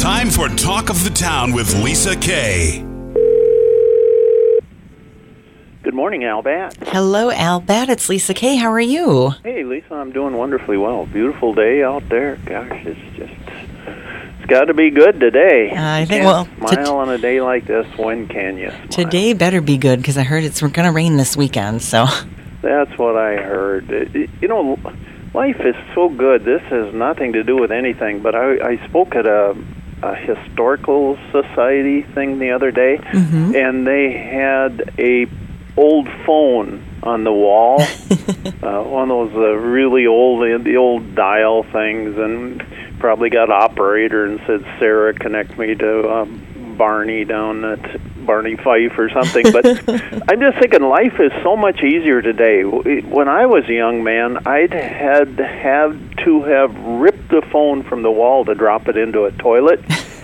Time for Talk of the Town with Lisa Kay. Good morning, Al Batt. Hello, Al Batt. It's Lisa Kay. How are you? Hey, Lisa, I'm doing wonderfully well. Beautiful day out there. Gosh, it's just. It's got to be good today. Uh, I think, Can't well, smile to- on a day like this. When can you? Smile? Today better be good because I heard it's going to rain this weekend. So, That's what I heard. It- it- you know, life is so good. This has nothing to do with anything. But I, I spoke at a, a historical society thing the other day, Mm-hmm. and they had a old phone on the wall. uh, one of those uh, really old, the old dial things, and probably got operator and said, "Sarah, connect me to um, Barney down at Barney Fife or something." But I'm just thinking, life is so much easier today. When I was a young man, I'd had had to have the phone from the wall to drop it into a toilet.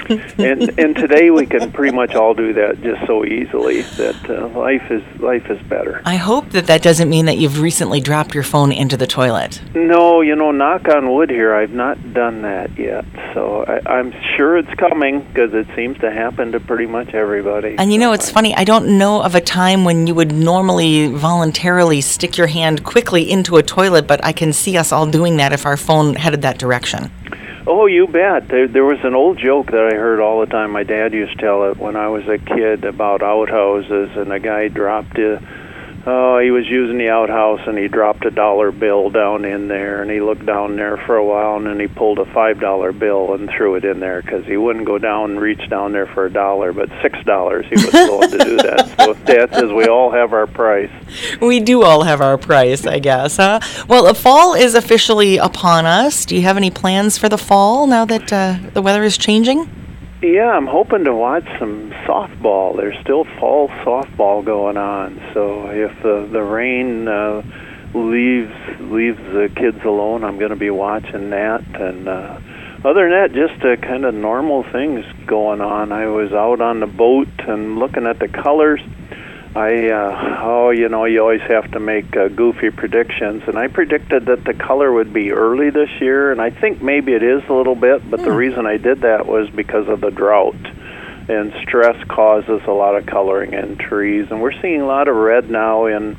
and and today we can pretty much all do that just so easily that uh, life is life is better. I hope that that doesn't mean that you've recently dropped your phone into the toilet. No, you know, knock on wood here, I've not done that yet. So I, I'm sure it's coming because it seems to happen to pretty much everybody. And you know, it's funny. I don't know of a time when you would normally voluntarily stick your hand quickly into a toilet, but I can see us all doing that if our phone headed that direction. Oh, you bet. There, there was an old joke that I heard all the time. My dad used to tell it when I was a kid about outhouses, and a guy dropped a. Oh, he was using the outhouse and he dropped a dollar bill down in there, and he looked down there for a while, and then he pulled a five dollar bill and threw it in there because he wouldn't go down and reach down there for a dollar, but six dollars he was willing to do that. So Dad says we all have our price. We do all have our price, I guess, huh? Well, the fall is officially upon us. Do you have any plans for the fall now that uh, the weather is changing? Yeah, I'm hoping to watch some softball. There's still fall softball going on. So if the the rain uh, leaves leaves the kids alone, I'm going to be watching that. And uh, other than that, just uh, kind of normal things going on. I was out on the boat and looking at the colors. I uh, oh, you know, you always have to make uh, goofy predictions, and I predicted that the color would be early this year, and I think maybe it is a little bit. But the reason I did that was because of the drought, and stress causes a lot of coloring in trees, and we're seeing a lot of red now in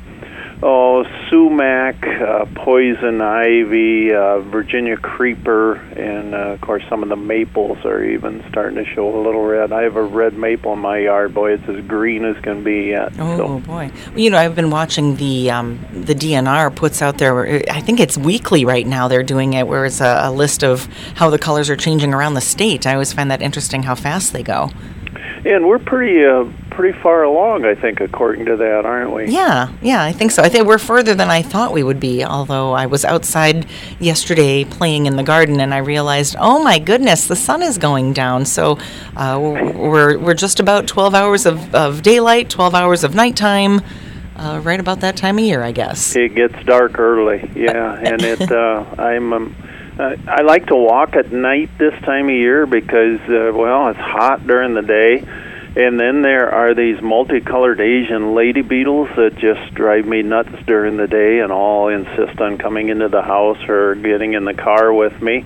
oh sumac, uh, poison ivy, uh, Virginia creeper, and uh, of course some of the maples are even starting to show a little red. I have a red maple in my yard. Boy, it's as green as can be yet. Oh so. boy! Well, you know, I've been watching the um, the DNR puts out there. I think it's weekly right now. They're doing it where it's a, a list of how the colors are changing around the state. I always find that interesting how fast they go. And we're pretty uh, pretty far along, I think, according to that, aren't we? Yeah, yeah, I think so. I think we're further than I thought we would be. Although I was outside yesterday playing in the garden, and I realized, oh my goodness, the sun is going down. So uh, we're we're just about twelve hours of, of daylight, twelve hours of nighttime. Uh, right about that time of year, I guess. It gets dark early, yeah, and it. Uh, I'm. Um, uh, I like to walk at night this time of year because, uh, well, it's hot during the day, and then there are these multicolored Asian lady beetles that just drive me nuts during the day, and all insist on coming into the house or getting in the car with me.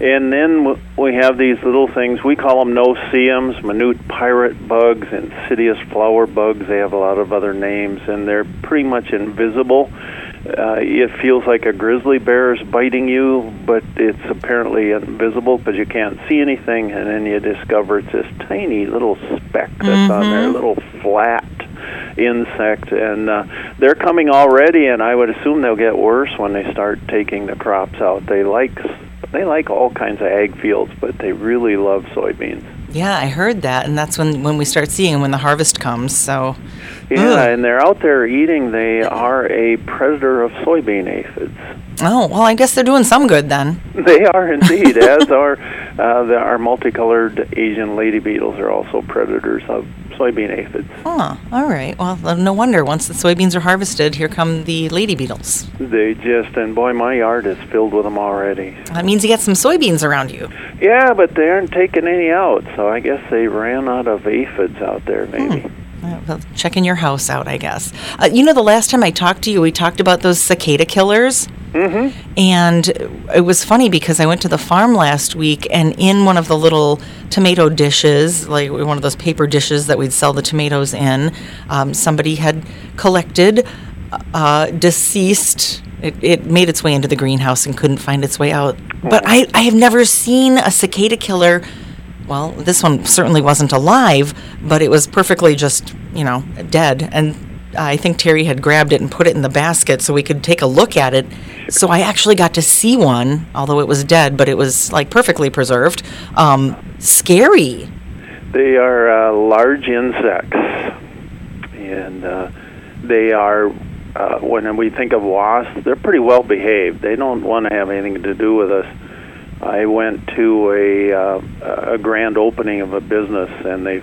And then we have these little things. We call them no-see-ums, minute pirate bugs, insidious flower bugs. They have a lot of other names, and they're pretty much invisible. Uh, it feels like a grizzly bear is biting you, but it's apparently invisible because you can't see anything. And then you discover it's this tiny little speck that's on there, a little flat insect, and uh, they're coming already. And I would assume they'll get worse when they start taking the crops out. They like they like all kinds of ag fields, but they really love soybeans. Yeah, I heard that, and that's when when we start seeing them when the harvest comes. So, Yeah, Ugh. and they're out there eating. They are a predator of soybean aphids. oh well, I guess they're doing some good then. They are indeed, as are uh, the, our multicolored Asian lady beetles are also predators of soybean aphids. Huh. All right. Well, no wonder. Once the soybeans are harvested, here come the lady beetles. They just and boy, my yard is filled with them already. That means you get some soybeans around you. Yeah, but they aren't taking any out, so I guess they ran out of aphids out there, maybe. Uh, well, checking your house out, I guess. Uh, you know, the last time I talked to you, we talked about those cicada killers. Mm-hmm. And it was funny because I went to the farm last week, and in one of the little tomato dishes, like one of those paper dishes that we'd sell the tomatoes in, um, somebody had collected uh, deceased. It, it made its way into the greenhouse and couldn't find its way out. But I, I have never seen a cicada killer well, this one certainly wasn't alive, but it was perfectly just, you know, dead. And I think Terry had grabbed it and put it in the basket so we could take a look at it. So I actually got to see one, although it was dead, but it was like perfectly preserved. Um, scary. They are uh, large insects, and uh, they are. Uh, when we think of wasps, they're pretty well behaved. They don't want to have anything to do with us I went to a uh, a grand opening of a business, and they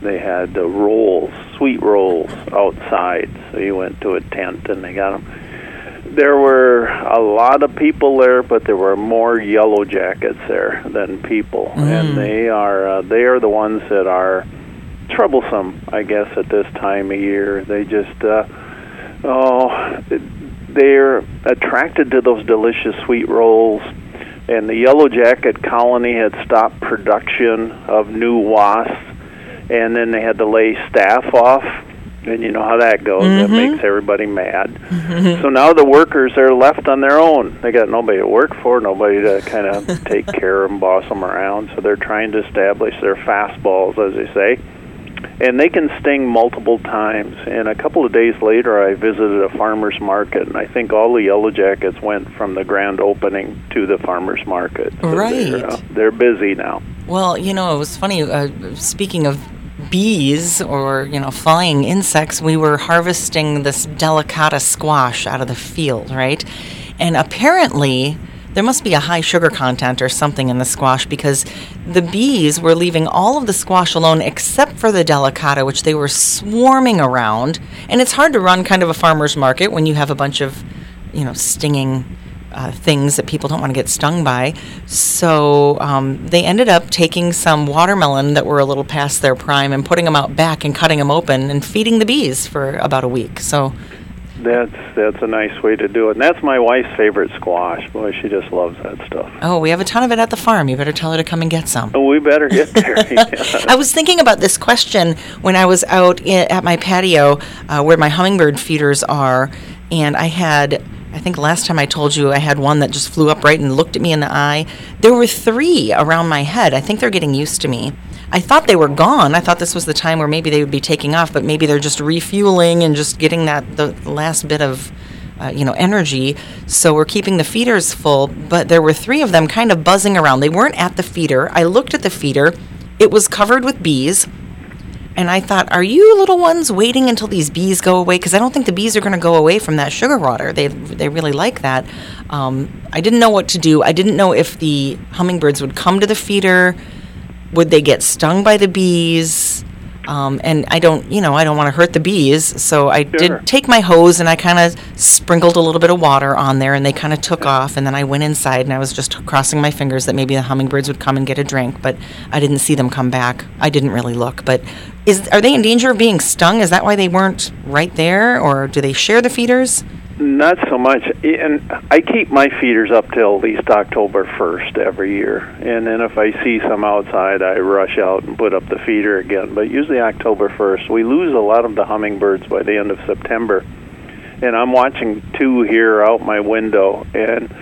they had uh, rolls, sweet rolls outside. So you went to a tent, and they got them. There were a lot of people there, but there were more yellow jackets there than people, mm. and they are uh, they are the ones that are troublesome, I guess, at this time of year. They just uh, oh, they're attracted to those delicious sweet rolls and the yellow jacket colony had stopped production of new wasps, and then they had to lay staff off. And you know how that goes. Mm-hmm. That makes everybody mad. Mm-hmm. So now the workers are left on their own. They got nobody to work for, nobody to kind of take care of them, boss them around. So they're trying to establish their fastballs, as they say and they can sting multiple times. And a couple of days later, I visited a farmer's market, and I think all the yellow jackets went from the grand opening to the farmer's market. So right. They're, uh, they're, busy now. Well, you know, it was funny. Uh, speaking of bees or you know flying insects, we were harvesting this delicata squash out of the field, right? And apparently there must be a high sugar content or something in the squash because the bees were leaving all of the squash alone except for the delicata, which they were swarming around. And it's hard to run kind of a farmer's market when you have a bunch of, you know, stinging uh, things that people don't want to get stung by. So um, they ended up taking some watermelon that were a little past their prime and putting them out back and cutting them open and feeding the bees for about a week. So that's that's a nice way to do it. And that's my wife's favorite squash. Boy, she just loves that stuff. Oh, we have a ton of it at the farm. You better tell her to come and get some. Oh, we better get there. yeah. I was thinking about this question when I was out at my patio uh, where my hummingbird feeders are, and I had I think last time I told you I had one that just flew up right and looked at me in the eye. There were three around my head. I think they're getting used to me. I thought they were gone. I thought this was the time where maybe they would be taking off, but maybe they're just refueling and just getting that the last bit of uh, you know energy. So we're keeping the feeders full, but there were three of them kind of buzzing around. They weren't at the feeder. I looked at the feeder. It was covered with bees. And I thought, are you little ones waiting until these bees go away? Because I don't think the bees are going to go away from that sugar water. They they really like that. Um, I didn't know what to do. I didn't know if the hummingbirds would come to the feeder would they get stung by the bees? Um, and I don't, you know, I don't want to hurt the bees. So I sure. did take my hose and I kind of sprinkled a little bit of water on there, and they kind of took off. And then I went inside and I was just crossing my fingers that maybe the hummingbirds would come and get a drink, but I didn't see them come back. I didn't really look. But is are they in danger of being stung? Is that why they weren't right there, or do they share the feeders? Not so much. And I keep my feeders up till at least October 1st every year. And then if I see some outside, I rush out and put up the feeder again. But usually October 1st. We lose a lot of the hummingbirds by the end of September. And I'm watching two here out my window. And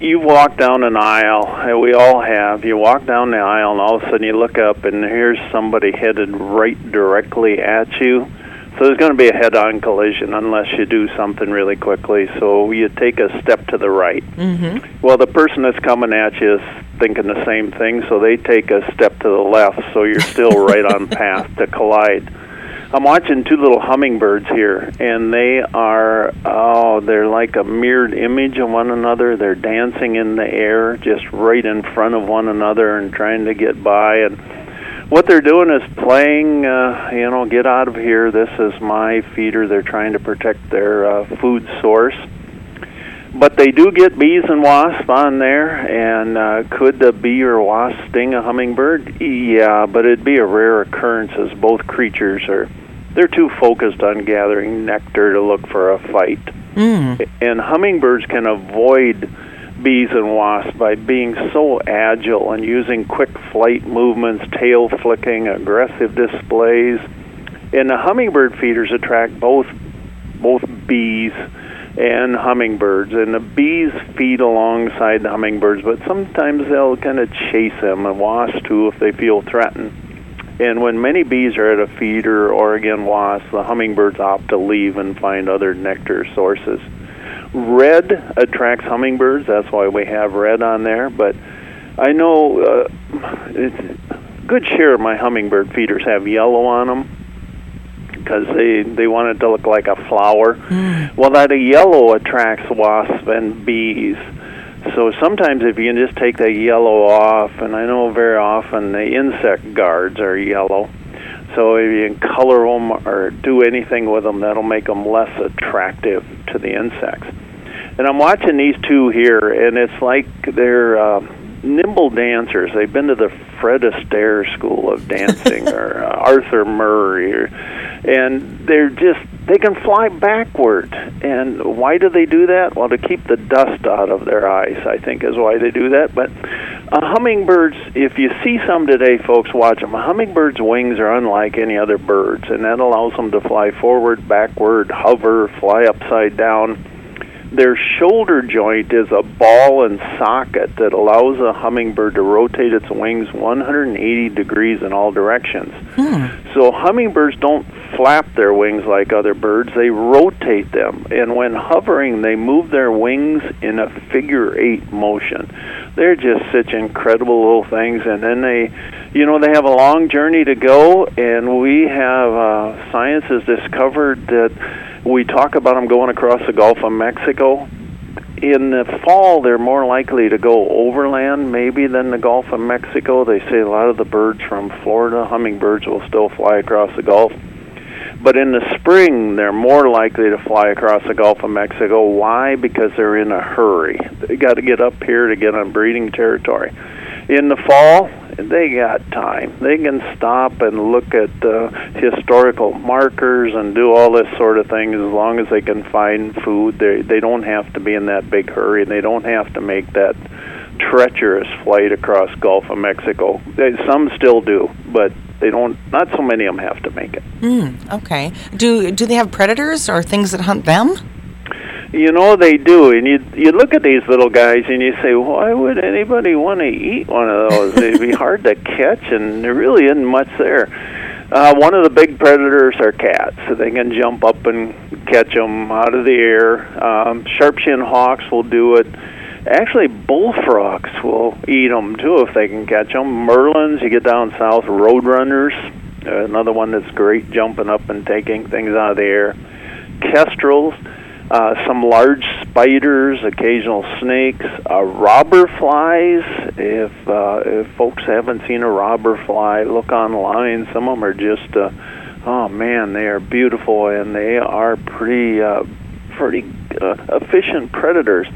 you walk down an aisle, and we all have. You walk down the aisle, and all of a sudden you look up, and here's somebody headed right directly at you so there's going to be a head-on collision unless you do something really quickly. So you take a step to the right. Mm-hmm. Well, the person that's coming at you is thinking the same thing, so they take a step to the left. So you're still right on path to collide. I'm watching two little hummingbirds here, and they are oh, they're like a mirrored image of one another. They're dancing in the air, just right in front of one another, and trying to get by and what they're doing is playing, uh, you know, get out of here. This is my feeder. They're trying to protect their uh, food source. But they do get bees and wasps on there, and uh, could a bee or wasp sting a hummingbird? Yeah, but it'd be a rare occurrence as both creatures are they're too focused on gathering nectar to look for a fight. Mm. And hummingbirds can avoid bees and wasps by being so agile and using quick flight movements, tail flicking, aggressive displays. And the hummingbird feeders attract both both bees and hummingbirds. And the bees feed alongside the hummingbirds, but sometimes they'll kind of chase them, and wasps too, if they feel threatened. And when many bees are at a feeder or again wasps, the hummingbirds opt to leave and find other nectar sources. Red attracts hummingbirds, that's why we have red on there. But I know uh, it's a good share of my hummingbird feeders have yellow on them because they they want it to look like a flower. Mm. Well, that yellow attracts wasps and bees. So sometimes if you can just take the yellow off, and I know very often the insect guards are yellow. So if you can color them or do anything with them, that'll make them less attractive to the insects. And I'm watching these two here, and it's like they're uh, nimble dancers. They've been to the Fred Astaire School of Dancing or uh, Arthur Murray, or, and they're just they can fly backward. And why do they do that? Well, to keep the dust out of their eyes, I think, is why they do that. But uh, hummingbirds, if you see some today, folks, watch them. A hummingbird's wings are unlike any other birds, and that allows them to fly forward, backward, hover, fly upside down their shoulder joint is a ball and socket that allows a hummingbird to rotate its wings 180 degrees in all directions. Hmm. So hummingbirds don't flap their wings like other birds, they rotate them. And when hovering, they move their wings in a figure eight motion. They're just such incredible little things. And then they, you know, they have a long journey to go, and we have, uh, science has discovered that we talk about them going across the Gulf of Mexico. In the fall, they're more likely to go overland, maybe, than the Gulf of Mexico. They say a lot of the birds from Florida, hummingbirds, will still fly across the Gulf. But in the spring, they're more likely to fly across the Gulf of Mexico. Why? Because they're in a hurry. They got to get up here to get on breeding territory. In the fall, they got time. They can stop and look at uh, historical markers and do all this sort of thing as long as they can find food. They they don't have to be in that big hurry. and They don't have to make that treacherous flight across Gulf of Mexico. They, some still do, but they don't. Not so many of them have to make it. Mm, okay. Do do they have predators or things that hunt them? You know they do, and you you look at these little guys and you say, why would anybody want to eat one of those? They'd be hard to catch, and there really isn't much there. Uh, one of the big predators are cats, so they can jump up and catch them out of the air. Um, sharp-shinned hawks will do it. Actually, bullfrogs will eat them too if they can catch them. Merlins, you get down south, roadrunners, another one that's great, jumping up and taking things out of the air. Kestrels uh, some large spiders, occasional snakes, uh, robber flies. If uh, if folks haven't seen a robber fly, look online. Some of them are just, uh, oh man, they are beautiful and they are pretty uh, pretty uh, efficient predators.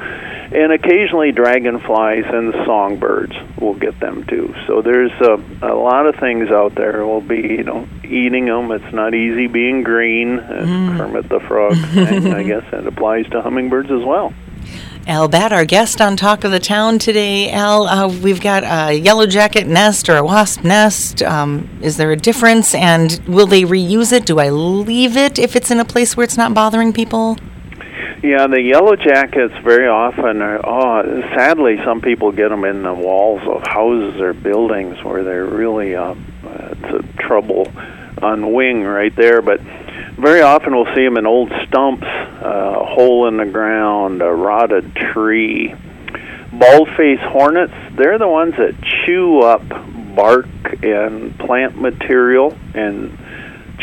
And occasionally dragonflies and songbirds will get them too. So there's a, a lot of things out there. Will be you know eating them. It's not easy being green. And Kermit the Frog. and I guess that applies to hummingbirds as well. Al Batt, our guest on Talk of the Town today. Al, uh, we've got a yellow jacket nest or a wasp nest. Um, is there a difference? And will they reuse it? Do I leave it if it's in a place where it's not bothering people? Yeah, the yellow jackets very often are. Oh, sadly, some people get them in the walls of houses or buildings where they're really uh, it's a trouble on wing right there. But very often we'll see them in old stumps, uh, a hole in the ground, a rotted tree. Bald-faced hornets, they're the ones that chew up bark and plant material and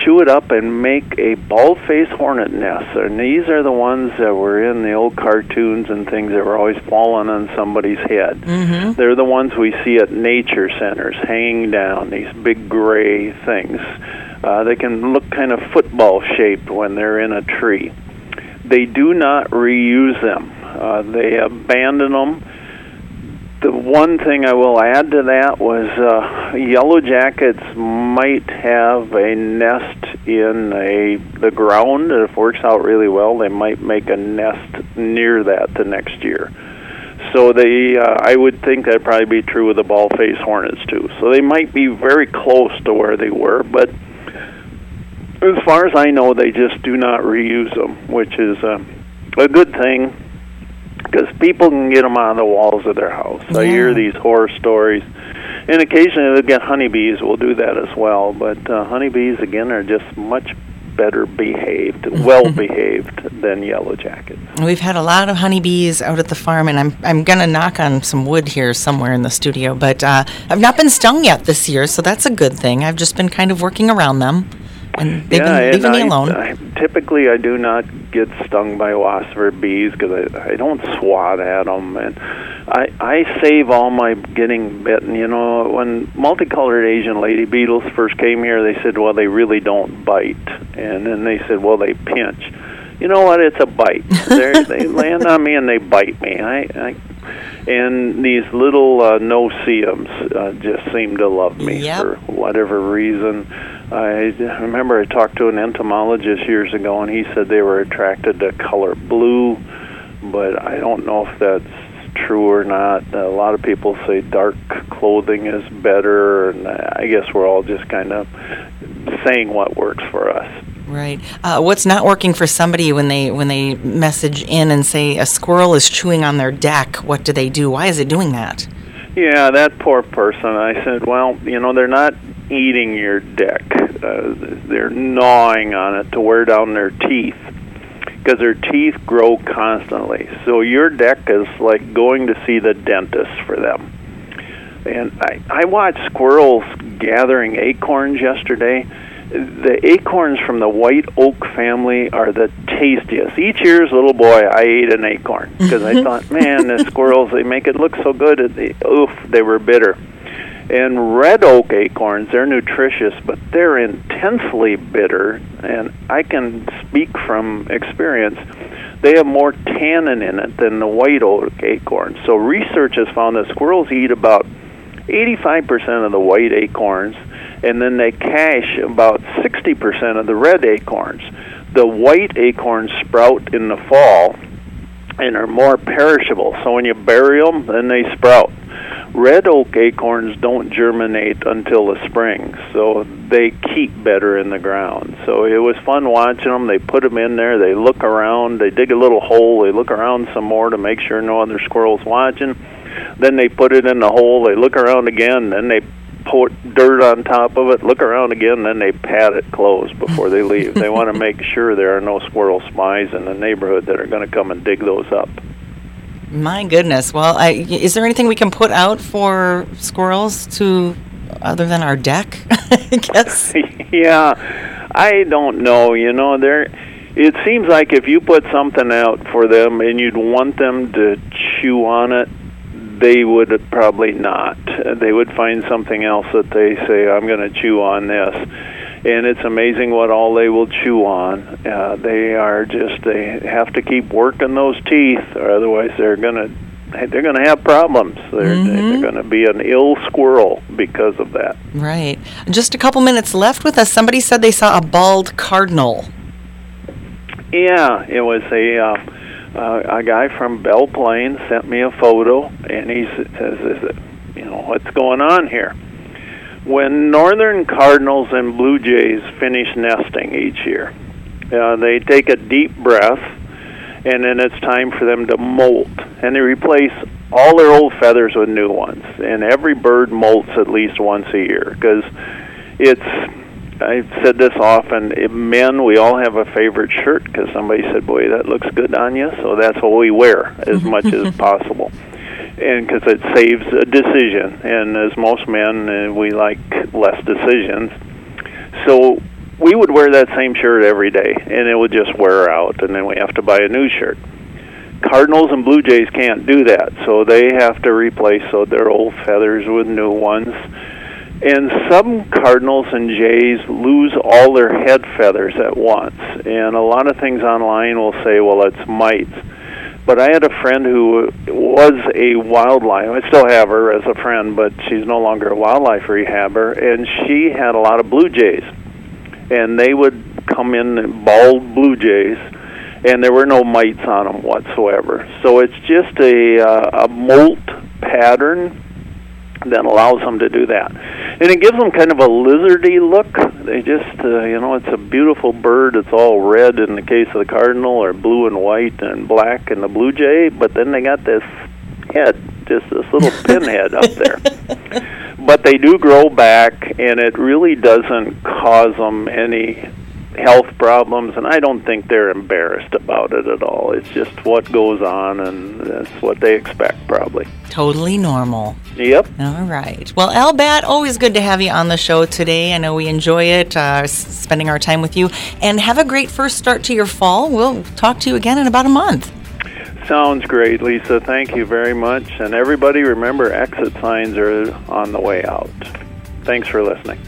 chew it up and make a bald-faced hornet nest. And these are the ones that were in the old cartoons and things that were always falling on somebody's head. Mm-hmm. They're the ones we see at nature centers hanging down, these big gray things. Uh, they can look kind of football shaped when they're in a tree. They do not reuse them. Uh, they abandon them. The one thing I will add to that was uh, yellow jackets might have a nest in a the ground. If it works out really well, they might make a nest near that the next year. So they, uh, I would think that'd probably be true with the ball face hornets too. So they might be very close to where they were, but as far as I know, they just do not reuse them, which is uh, a good thing because people can get them on the walls of their house. I hear these horror stories, and occasionally they get honeybees will do that as well. But uh, honeybees again are just much better behaved, well behaved than yellow jackets. We've had a lot of honeybees out at the farm, and I'm I'm gonna knock on some wood here somewhere in the studio, but uh, I've not been stung yet this year, so that's a good thing. I've just been kind of working around them, and they've yeah, been leaving me I, alone. I, typically, I do not get stung by wasps or bees because I, I don't swat at them, and I I save all my getting bitten. You know, when multicolored Asian lady beetles first came here, they said, well, they really don't bite, and then they said, well, they pinch. You know what? It's a bite. They're, they land on me and they bite me. I, I and these little uh, no-see-ums uh, just seem to love me Yep. for whatever reason. I remember I talked to an entomologist years ago, and he said they were attracted to color blue, but I don't know if that's true or not. A lot of people say dark clothing is better, and I guess we're all just kind of saying what works for us. Right. Uh, what's not working for somebody when they when they message in and say a squirrel is chewing on their deck? What do they do? Why is it doing that? Yeah, that poor person. I said, well, you know, they're not eating your deck. Uh, they're gnawing on it to wear down their teeth because their teeth grow constantly. So your deck is like going to see the dentist for them. And I, I watched squirrels gathering acorns yesterday. The acorns from the white oak family are the tastiest. Each year as little boy, I ate an acorn because I thought, man, the squirrels, they make it look so good. They, oof, they were bitter. And red oak acorns, they're nutritious, but they're intensely bitter. And I can speak from experience. They have more tannin in it than the white oak acorns. So research has found that squirrels eat about 85% of the white acorns, and then they cache about 60% of the red acorns. The white acorns sprout in the fall and are more perishable. So when you bury them, then they sprout. Red oak acorns don't germinate until the spring, so they keep better in the ground. So it was fun watching them. They put them in there, they look around, they dig a little hole, they look around some more to make sure no other squirrels watching. Then they put it in the hole, they look around again, then they put dirt on top of it, look around again, then they pat it closed before they leave. they want to make sure there are no squirrel spies in the neighborhood that are going to come and dig those up. My goodness. Well, I, is there anything we can put out for squirrels to other than our deck? I guess. yeah, I don't know. You know, there. It seems like if you put something out for them and you'd want them to chew on it, they would probably not. They would find something else that they say, "I'm going to chew on this." And it's amazing what all they will chew on. Uh, they are just they have to keep working those teeth, or otherwise they're going to they're going to have problems. They're, they're going to be an ill squirrel because of that. Right. Just a couple minutes left with us. Somebody said they saw a bald cardinal. Yeah, it was a uh, uh, a guy from Belle Plaine sent me a photo, and he says, "Is it, you know, what's going on here?" When northern cardinals and blue jays finish nesting each year, uh, they take a deep breath, and then it's time for them to molt, and they replace all their old feathers with new ones. And every bird molts at least once a year because it's I've said this often. Men, we all have a favorite shirt because somebody said, "Boy, that looks good on you," so that's what we wear as much as possible, and because it saves a decision. And as most men, uh, we like less decisions, so we would wear that same shirt every day, and it would just wear out, and then we have to buy a new shirt. Cardinals and Blue Jays can't do that, so they have to replace so their old feathers with new ones. And some cardinals and jays lose all their head feathers at once. And a lot of things online will say, well, it's mites. But I had a friend who was a wildlife. I still have her as a friend, but she's no longer a wildlife rehabber. And she had a lot of blue jays. and they would come in bald blue jays, and there were no mites on them whatsoever. So it's just a uh, a molt pattern that allows them to do that. And it gives them kind of a lizardy look. They just, uh, you know, it's a beautiful bird. It's all red in the case of the cardinal, or blue and white and black in the blue jay. But then they got this head, just this little pinhead up there. But they do grow back, and it really doesn't cause them any health problems, and I don't think they're embarrassed about it at all. It's just what goes on, and that's what they expect, probably. Totally normal. Yep. All right. Well, Al Batt, always good to have you on the show today. I know we enjoy it, uh, spending our time with you. And have a great first start to your fall. We'll talk to you again in about a month. Sounds great, Lisa. Thank you very much. And everybody, remember exit signs are on the way out. Thanks for listening.